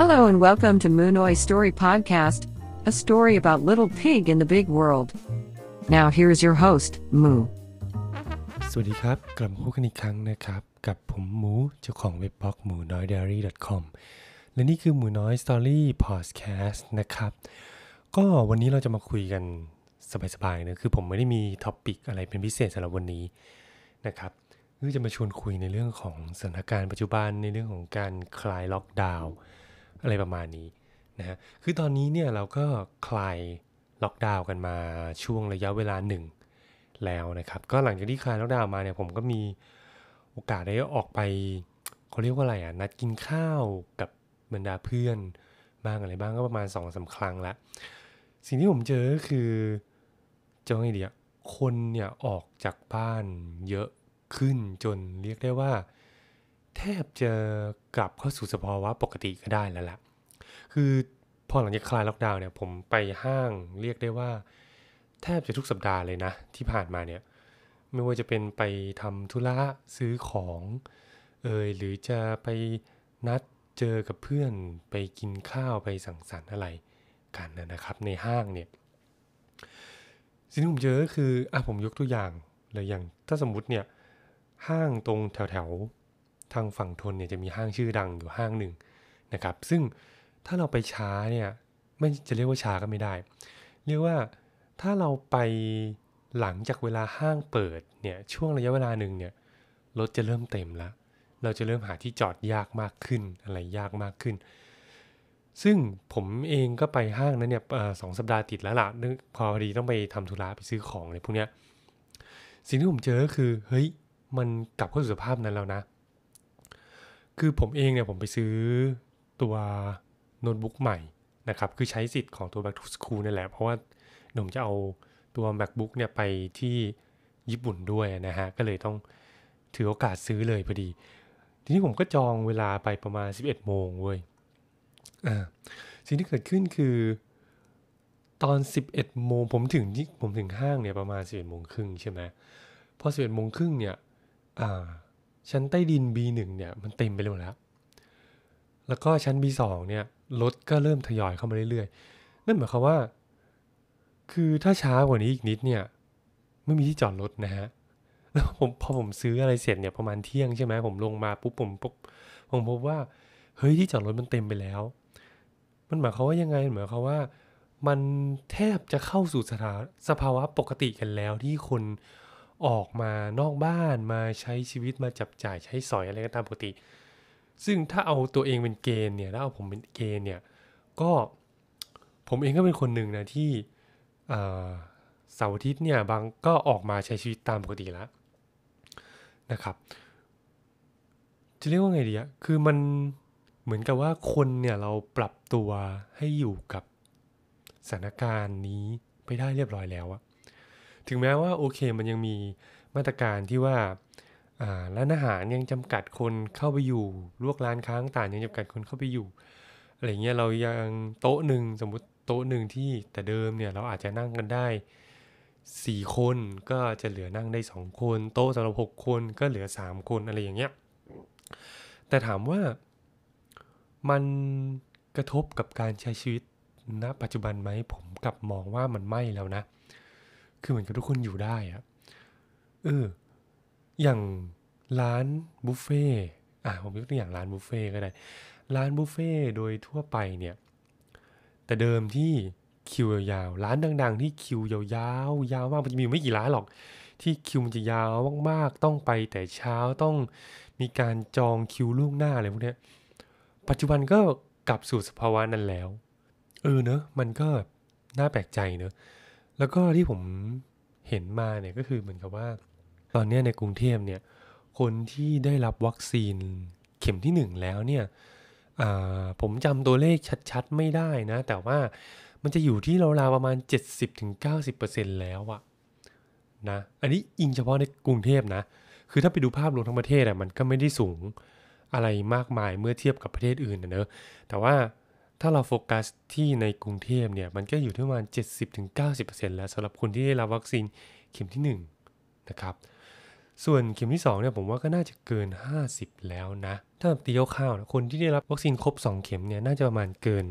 Hello and welcome to Moonoi Story Podcast, a story about little pig in the big world. Now here's your host, Moo. สวัสดีครับ กลับมาพบกันอีกครั้งนะครับ กับผมหมูเจ้าของเว็บบล็อกหมูน้อย diary com และนี่คือหมูน้อย story podcast นะครับ ก็วันนี้เราจะมาคุยกันสบายๆนะคือผมไม่ได้มีท็อปิกอะไรเป็นพิเศษสำหรับวันนี้นะครับคือจะมาชวนคุยในเรื่องของสถานการณ์ปัจจุบันในเรื่องของการคลายล็อกดาวน์ อะไรประมาณนี้นะฮะคือตอนนี้เนี่ยเราก็คลายล็อกดาวน์กันมาช่วงระยะเวลาหนึ่งแล้วนะครับ ก็หลังจากที่คลายล็อกดาวน์มาเนี่ยผมก็มีโอกาสได้ออกไปเขาเรียกว่าอะไรอะนัดกินข้าวกับบรรดาเพื่อนบ้างอะไรบ้างก็ประมาณสองสาครั้งละสิ่งที่ผมเจอก็คือจะไงดีอะคนเนี่ยออกจากบ้านเยอะขึ้นจนเรียกได้ว่า แทบจะกลับเข้าสู่สภาวะปกติก็ได้แล้วล่ะ คือพอหลังจากคลายล็อกดาวน์เนี่ยผมไปห้างเรียกได้ว่า แทบจะทุกสัปดาห์เลยนะ ที่ผ่านมาเนี่ย ไม่ว่าจะเป็นไปทำธุระซื้อของเอยหรือจะไปนัดเจอกับเพื่อนไปกินข้าวไปสังสรรค์อะไรกันนะครับในห้างเนี่ย สิ่งที่ผมเจอก็คืออะผมยกตัวอย่างเลยอย่างถ้าสมมุติเนี่ยห้างตรงแถวแถว ทางฝั่งทนเนี่ยจะมีห้างชื่อดังอยู่ห้างหนึ่งนะครับ ซึ่งถ้าเราไปช้าเนี่ยไม่จะเรียกว่าช้าก็ไม่ได้ เรียกว่าถ้าเราไปหลังจากเวลาห้างเปิดเนี่ยช่วงระยะเวลาหนึ่งเนี่ยรถจะเริ่มเต็มแล้ว เราจะเริ่มหาที่จอดยากมากขึ้นอะไรยากมากขึ้น ซึ่งผมเองก็ไปห้างนั้นเนี่ยสองสัปดาห์ติดแล้วล่ะนึกพอพอดีต้องไปทำธุระไปซื้อของอะไรพวกเนี้ยสิ่งที่ผมเจอก็คือเฮ้ยมันกลับเข้าสู่สภาพนั้นแล้วนะ คือผมเองเนี่ยผมไปซื้อตัวโน้ตบุ๊กใหม่นะครับ คือใช้สิทธิ์ของตัว Back to School นั่แหละ เพราะว่าหนุ่มจะเอาตัว MacBook เนี่ยไปที่ญี่ปุ่นด้วยนะฮะ ก็เลยต้องถือโอกาสซื้อเลยพอดี ทีนี้ผมก็จองเวลาไปประมาณ 11 โมงเว้ยอ่าสิ่งที่เกิดขึ้นคือ ตอน 11 โมงผมถึงที่ผมถึงห้างเนี่ยประมาณ 11 โมงครึ่งใช่ไหมพอ 11 โมงครึ่งเนี่ย อ่า ชั้นใต้ดิน B1 เนี่ยมันเต็มไปหมดแล้ว แล้วก็ชั้น B2 เนี่ยรถก็เริ่มทยอยเข้ามาเรื่อยๆ นั่นหมายความว่า คือถ้าช้ากว่านี้อีกนิดเนี่ยไม่มีที่จอดรถนะฮะ แล้วผมพอผมซื้ออะไรเสร็จเนี่ยประมาณเที่ยงใช่ไหมผมลงมาปุ๊บผมปุ๊บผมพบว่าเฮ้ยที่จอดรถมันเต็มไปแล้ว มันหมายความว่ายังไงหมายความว่า มันแทบจะเข้าสู่สถานสภาวะปกติกันแล้วที่คน ออกมานอกบ้านมาใช้ชีวิตมาจับจ่ายใช้สอยอะไรก็ตามปกติ ซึ่งถ้าเอาตัวเองเป็นเกณฑ์เนี่ยแล้วเอาผมเป็นเกณฑ์เนี่ยก็ผมเองก็เป็นคนหนึ่งนะที่เสาร์อาทิตย์เนี่ยบางก็ออกมาใช้ชีวิตตามปกติแล้วนะครับจะเรียกว่าไงดีอะคือมันเหมือนกับว่าคนเนี่ยเราปรับตัวให้อยู่กับสถานการณ์นี้ไปได้เรียบร้อยแล้วอะ ถึงแม้ว่าโอเคมันยังมีมาตรการที่ว่าร้านอาหารยังจำกัดคนเข้าไปอยู่ลวกร้านค้างต่างยังจำกัดคนเข้าไปอยู่อะไรเงี้ยเรายังโต๊ะหนึ่งสมมุติโต๊ะหนึ่งที่แต่เดิมเนี่ยเราอาจจะนั่งกันได้สี่คนก็จะเหลือนั่งได้สองคน โต๊ะสำหรับหกคนก็เหลือสามคนอะไรอย่างเงี้ยแต่ถามว่ามันกระทบกับการใช้ชีวิตณปัจจุบันไหมผมกลับมองว่ามันไม่แล้วนะ คือเหมือนกับทุกคนอยู่ได้อะเออ อย่างร้านบุฟเฟ่อะผมยกตัวอย่างร้านบุฟเฟ่ก็ได้ ร้านบุฟเฟ่โดยทั่วไปเนี่ย แต่เดิมที่คิวยาวๆร้านดัง ๆ ที่คิวยาวๆยาวมากมันจะมีไม่กี่ร้านหรอก ที่คิวมันจะยาวมากๆ ต้องไปแต่เช้าต้องมีการจองคิวล่วงหน้าอะไรพวกนี้ปัจจุบันก็กลับสู่สภาวะนั้นแล้ว เออเนอะมันก็น่าแปลกใจเนอะ แล้วก็ที่ผมเห็นมาเนี่ยก็คือเหมือนกับว่า ตอนนี้ในกรุงเทพเนี่ยคนที่ได้รับวัคซีนเข็มที่หนึ่งแล้วเนี่ยผมจำตัวเลขชัดๆ ไม่ได้นะ แต่ว่ามันจะอยู่ที่ราวๆประมาณ 70-90%แล้วอะนะอันนี้อิงเฉพาะในกรุงเทพนะ คือถ้าไปดูภาพรวมทั้งประเทศอะมันก็ไม่ได้สูงอะไรมากมายเมื่อเทียบกับประเทศอื่นนะเนอะแต่ว่า ถ้าเราโฟกัสที่ในกรุงเทพเนี่ย มันก็อยู่ที่ประมาณ 70-90%แล้วสำหรับคนที่ได้รับวัคซีนเข็มที่1นะครับส่วนเข็มที่2เนี่ยผมว่าก็น่าจะเกิน 50 แล้วนะ ถ้าตีคร่าวๆนะคนที่ได้รับวัคซีนครบ 2 เข็มเนี่ยน่าจะประมาณเกิน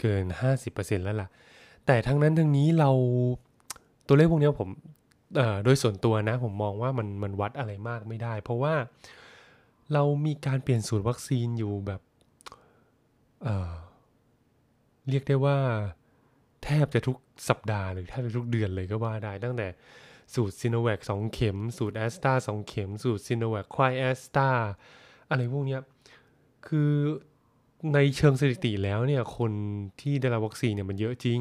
เกิน 50%แล้วล่ะ แต่ทั้งนั้นทั้งนี้เราตัวเลขพวกนี้ผมโดยส่วนตัวนะ ผมมองว่ามันมันวัดอะไรมากไม่ได้ เพราะว่าเรามีการเปลี่ยนสูตรวัคซีนอยู่แบบ เรียกได้ว่าแทบจะทุกสัปดาห์หรือแทบจะทุกเดือนเลยก็ว่าได้ ตั้งแต่สูตรซิโนแวคสองเข็ม สูตรแอสตร้าสองเข็ม สูตรซิโนแวคไขว้แอสตร้าอะไรพวกนี้คือในเชิงสถิติแล้วเนี่ย คนที่ได้รับวัคซีนเนี่ยมันเยอะจริง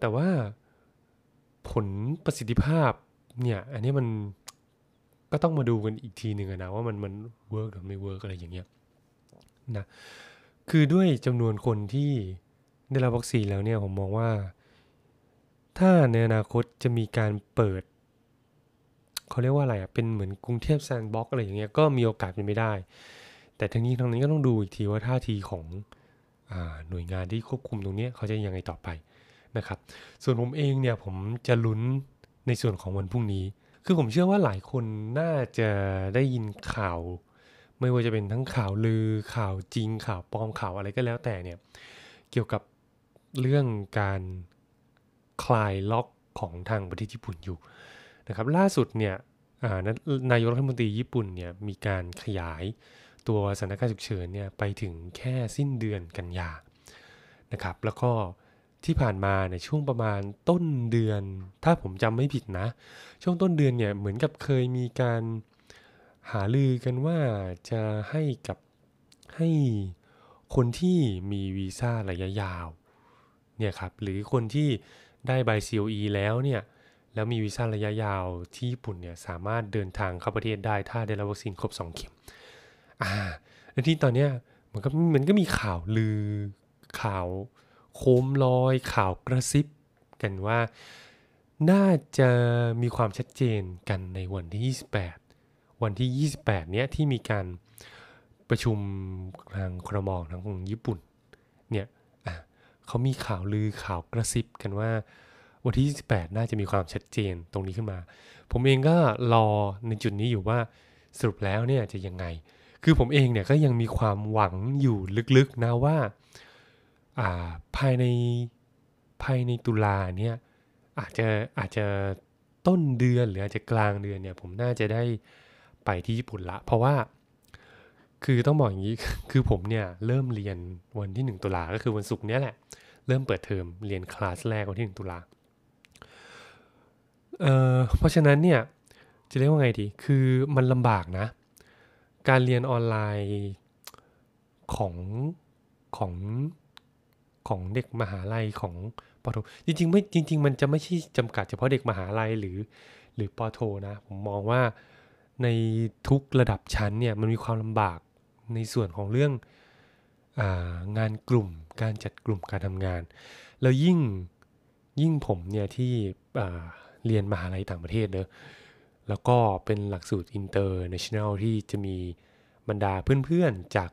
แต่ว่าผลประสิทธิภาพเนี่ย อันนี้มันก็ต้องมาดูกันอีกทีหนึ่งนะว่ามันมัน work หรือไม่ work อะไรอย่างเงี้ยนะคือด้วยจำนวนคนที่ ได้รับวัคซีนแล้วเนี่ยผมมองว่า ถ้าในอนาคตจะมีการเปิดเขาเรียกว่าอะไรอะเป็นเหมือนกรุงเทพแซนด์บ็อกอะไรอย่างเงี้ยก็มีโอกาสเป็นไม่ได้ แต่ทั้งนี้ทั้งนี้นก็ต้องดูอีกทีว่าท่าทีของอหน่วยงานที่ควบคุมตรงนี้เขาจะยังไงต่อไปนะครับ ส่วนผมเองเนี่ยผมจะลุ้นในส่วนของวันพรุ่งนี้ คือผมเชื่อว่าหลายคนน่าจะได้ยินข่าว ไม่ว่าจะเป็นทั้งข่าวลือข่าวจริงข่าวปลอมข่าวอะไรก็แล้วแต่เนี่ย เกี่ยวกับ เรื่องการคลายล็อกของทางประเทศญี่ปุ่นอยู่นะครับ ล่าสุดเนี่ยนายกรัฐมนตรีญี่ปุ่นเนี่ยมีการขยายตัวสถานการณ์ฉุกเฉินเนี่ยไปถึงแค่สิ้นเดือนกันยานะครับ แล้วก็ที่ผ่านมาในช่วงประมาณต้นเดือน ถ้าผมจำไม่ผิดนะ ช่วงต้นเดือนเนี่ยเหมือนกับเคยมีการหาลือกันว่าจะให้กับให้คนที่มีวีซ่าระยะยาว เนี่ยครับหรือคนที่ได้ใบ COE แล้วเนี่ยแล้วมีวีซ่าระยะยาวที่ญี่ปุ่นเนี่ยสามารถเดินทางเข้าประเทศได้ถ้าได้รับวัคซีนครบ 2 เข็มอ่าแล้วที่ตอนเนี้ยมันก็มันก็มีข่าวลือข่าวโคมลอยข่าวกระซิบกันว่าน่าจะมีความชัดเจนกันในวันที่ 28 วันที่ 28 เนี้ยที่มีการประชุมทางครมองทางของญี่ปุ่นเนี่ย เขามีข่าวลือข่าวกระซิบกันว่า วันที่ 28 น่าจะมีความชัดเจนตรงนี้ขึ้นมา ผมเองก็รอในจุดนี้อยู่ว่าสรุปแล้วเนี่ยจะยังไง คือผมเองเนี่ยก็ยังมีความหวังอยู่ลึกๆนะว่าภายในภายในตุลาเนี่ยอาจจะอาจจะต้นเดือนหรืออาจจะกลางเดือนเนี่ยผมน่าจะได้ไปที่ญี่ปุ่นละ เพราะว่า คือต้องบอกอย่างนี้คือผมเนี่ยเริ่มเรียนวันที่ 1 ตุลาก็คือวันศุกร์นี้แหละ เริ่มเปิดเทอมเรียนคลาสแรกวันที่ 1 ตุลาเเพราะฉะนั้นเนี่ยจะเรียกว่าไงดี คือมันลำบากนะ การเรียนออนไลน์ของของของเด็กมหาลัยของปโทจริงๆไม่จริง ๆ มันจะไม่ใช่จำกัดเฉพาะเด็กมหาลัยหรือหรือปโทนะ ผมมองว่าในทุกระดับชั้นเนี่ยมันมีความลำบาก ในส่วนของเรื่ององานกลุ่มการจัดกลุ่มการทำงาน แล้วยิ่งยิ่งผมเนี่ยที่เรียนมหาลัยต่างประเทศเนอะแล้วก็เป็นหลักสูตร international ที่จะมีบรรดาเพื่อนๆ จาก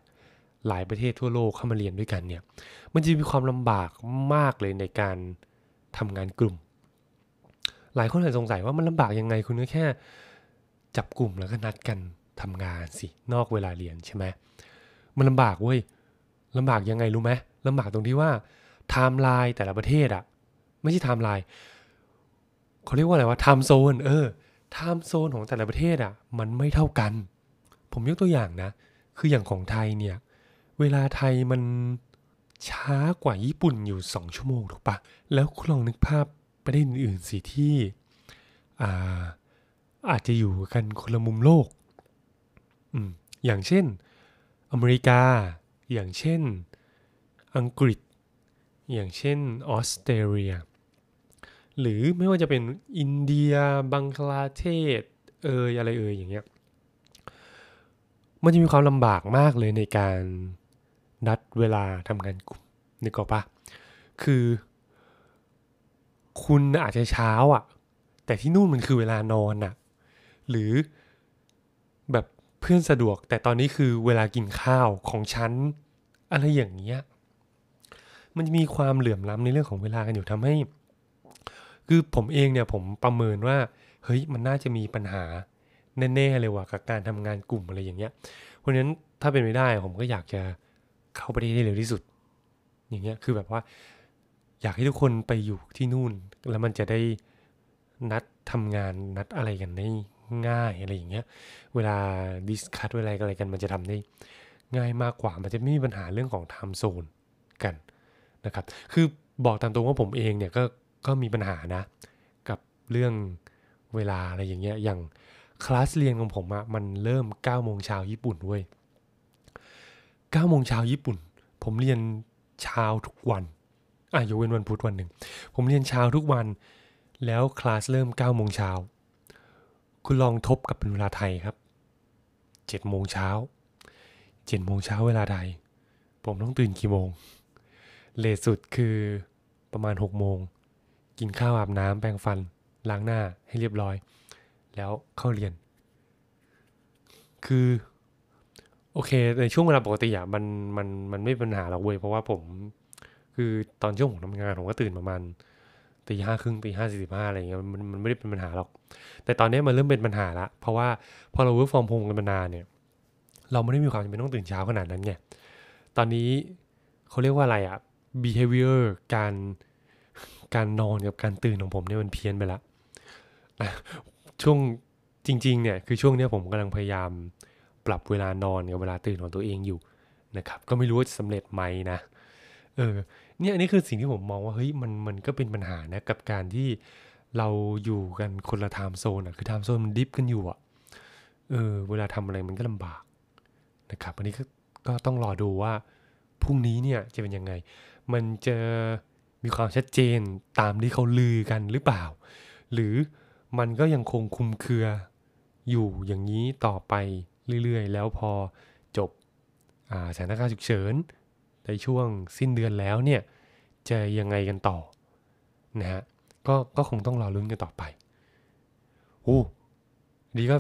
หลายประเทศทั่วโลกเข้ามาเรียนด้วยกันเนี่ย มันจะมีความลำบากมากเลยในการทำงานกลุ่ม หลายคนอาจสงสัยว่ามันลำบากยังไงคุณก็แค่จับกลุ่มแล้วก็นัดกัน ทำงานสินอกเวลาเรียนใช่ไหมมันลำบากเว้ยลำบากยังไงรู้ไหมลำบากตรงที่ว่าไทม์ไลน์แต่ละประเทศอะไม่ใช่ไทม์ไลน์เขาเรียกว่าอะไรว่า time zone เออ time zone ของแต่ละประเทศอะมันไม่เท่ากัน ผมยกตัวอย่างนะ คืออย่างของไทยเนี่ยเวลาไทยมันช้ากว่าญี่ปุ่นอยู่สองชั่วโมงถูกปะแล้วคุณลองนึกภาพประเทศอื่นๆสิที่อาอาจจะอยู่กันคนละมุมโลก อย่างเช่น อเมริกา อย่างเช่น อังกฤษ อย่างเช่นออสเตรเลีย หรือไม่ว่าจะเป็นอินเดีย บังคลาเทศ เอยอะไรเอยอย่างเงี้ย มันจะมีความลำบากมากเลยในการนัดเวลาทำงานกลุ่มนึกออกปะคือ คุณอาจจะเช้าอะ่ะ แต่ที่นู่นมันคือเวลานอนอะ่ะ หรือ พื่อนสะดวก แต่ตอนนี้คือเวลากินข้าวของฉันอะไรอย่างเงี้ยมันจะมีความเหลื่อมล้ำในเรื่องของเวลากันอยู่ทำให้ คือผมเองเนี่ยผมประเมินว่าเฮ้ยมันน่าจะมีปัญหาแน่ๆเลยว่ะกับการทำงานกลุ่มอะไรอย่างเงี้ยเพราะฉะนั้นถ้าเป็นไม่ได้ผมก็อยากจะเข้าไปได้เร็วที่สุด อย่างเงี้ยคือแบบว่า อยากให้ทุกคนไปอยู่ที่นู่น แล้วมันจะได้นัดทำงานนัดอะไรกันได้ ง่ายอะไรอย่างเงี้ย เวลา discuss เวลาอะไรกันมันจะทำได้ง่ายมากกว่า มันจะไม่มีปัญหาเรื่องของ time zone กันนะครับ คือบอกตามตรงว่าผมเองเนี่ยก็ก็มีปัญหานะ กับเรื่องเวลาอะไรอย่างเงี้ย อย่างคลาสเรียนของผมอะมันเริ่ม9โมงเช้าญี่ปุ่นเว้ย9โมงเช้าญี่ปุ่น ผมเรียนเช้าทุกวันอะยกเว้นวันพุธวันหนึ่ง ผมเรียนเช้าทุกวัน แล้วคลาสเริ่ม9โมงเช้า คุณลองทบกับเป็นเวลาไทยครับ7โมงเช้า7โมงเช้าเวลาไทย ผมต้องตื่นกี่โมง เลทสุดคือประมาณ6โมง กินข้าวอาบน้ำแปรงฟัน ล้างหน้าให้เรียบร้อย แล้วเข้าเรียน คือ โอเค ในช่วงเวลาปกติอะมันมันมันไม่ปัญหาหรอกเว้ยเพราะว่าผม คือตอนช่วงผมทำงานผมก็ตื่นประมาณ ตีห้าครึ่งตีห้าสี่สิบห้าอะไรเงี้ยมันมันไม่ได้เป็นปัญหาหรอก แต่ตอนนี้มันเริ่มเป็นปัญหาละ เพราะว่าพอเรา work from home กันมานานเนี่ย เราไม่ได้มีความจำเป็นต้องตื่นเช้าขนาดนั้นไงตอนนี้เขาเรียกว่าอะไรอะ behavior การการนอนกับการตื่นของผมเนี่ยมันเพี้ยนไปละอะช่วงจริง ๆ เนี่ยคือช่วงเนี้ยผมกำลังพยายามปรับเวลานอนกับเวลาตื่นของตัวเองอยู่นะครับ ก็ไม่รู้ว่าจะสำเร็จไหมนะ เออ เนี่ยอันนี้คือสิ่งที่ผมมองว่าเฮ้ยมันมันก็เป็นปัญหานะกับการที่เราอยู่กันคนละไทม์โซนอะคือไทม์โซนมันดิฟกันอยู่อะเออเวลาทำอะไรมันก็ลำบากนะครับอันนี้ก็ก็ต้องรอดูว่าพรุ่งนี้เนี่ยจะเป็นยังไง มันจะมีความชัดเจนตามที่เขาลือกันหรือเปล่า หรือมันก็ยังคงคุมเครืออยู่อย่างนี้ต่อไปเรื่อยๆ แล้วพอจบอสถานการณ์ฉุกเฉิน ในช่วงสิ้นเดือนแล้วเนี่ยจะยังไงกันต่อนะฮะก็ก็คงต้องรอลุ้นกันต่อไปโอ้ดีก็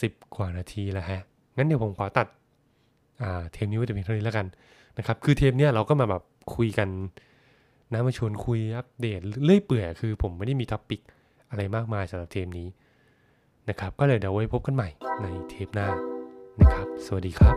สิบกว่านาทีแล้วฮะ งั้นเดี๋ยวผมขอตัดอ่าเทปนี้ไว้แต่เพียงเท่านี้แล้วกันนะครับ คือเทปเนี้ยเราก็มาแบบคุยกันนะมาชวนคุยอัปเดตเรื่อยเปื่อยคือผมไม่ได้มี topic อะไรมากมายสำหรับเทปนี้นะครับ ก็เลยเดี๋ยวไว้พบกันใหม่ในเทปหน้านะครับ สวัสดีครับ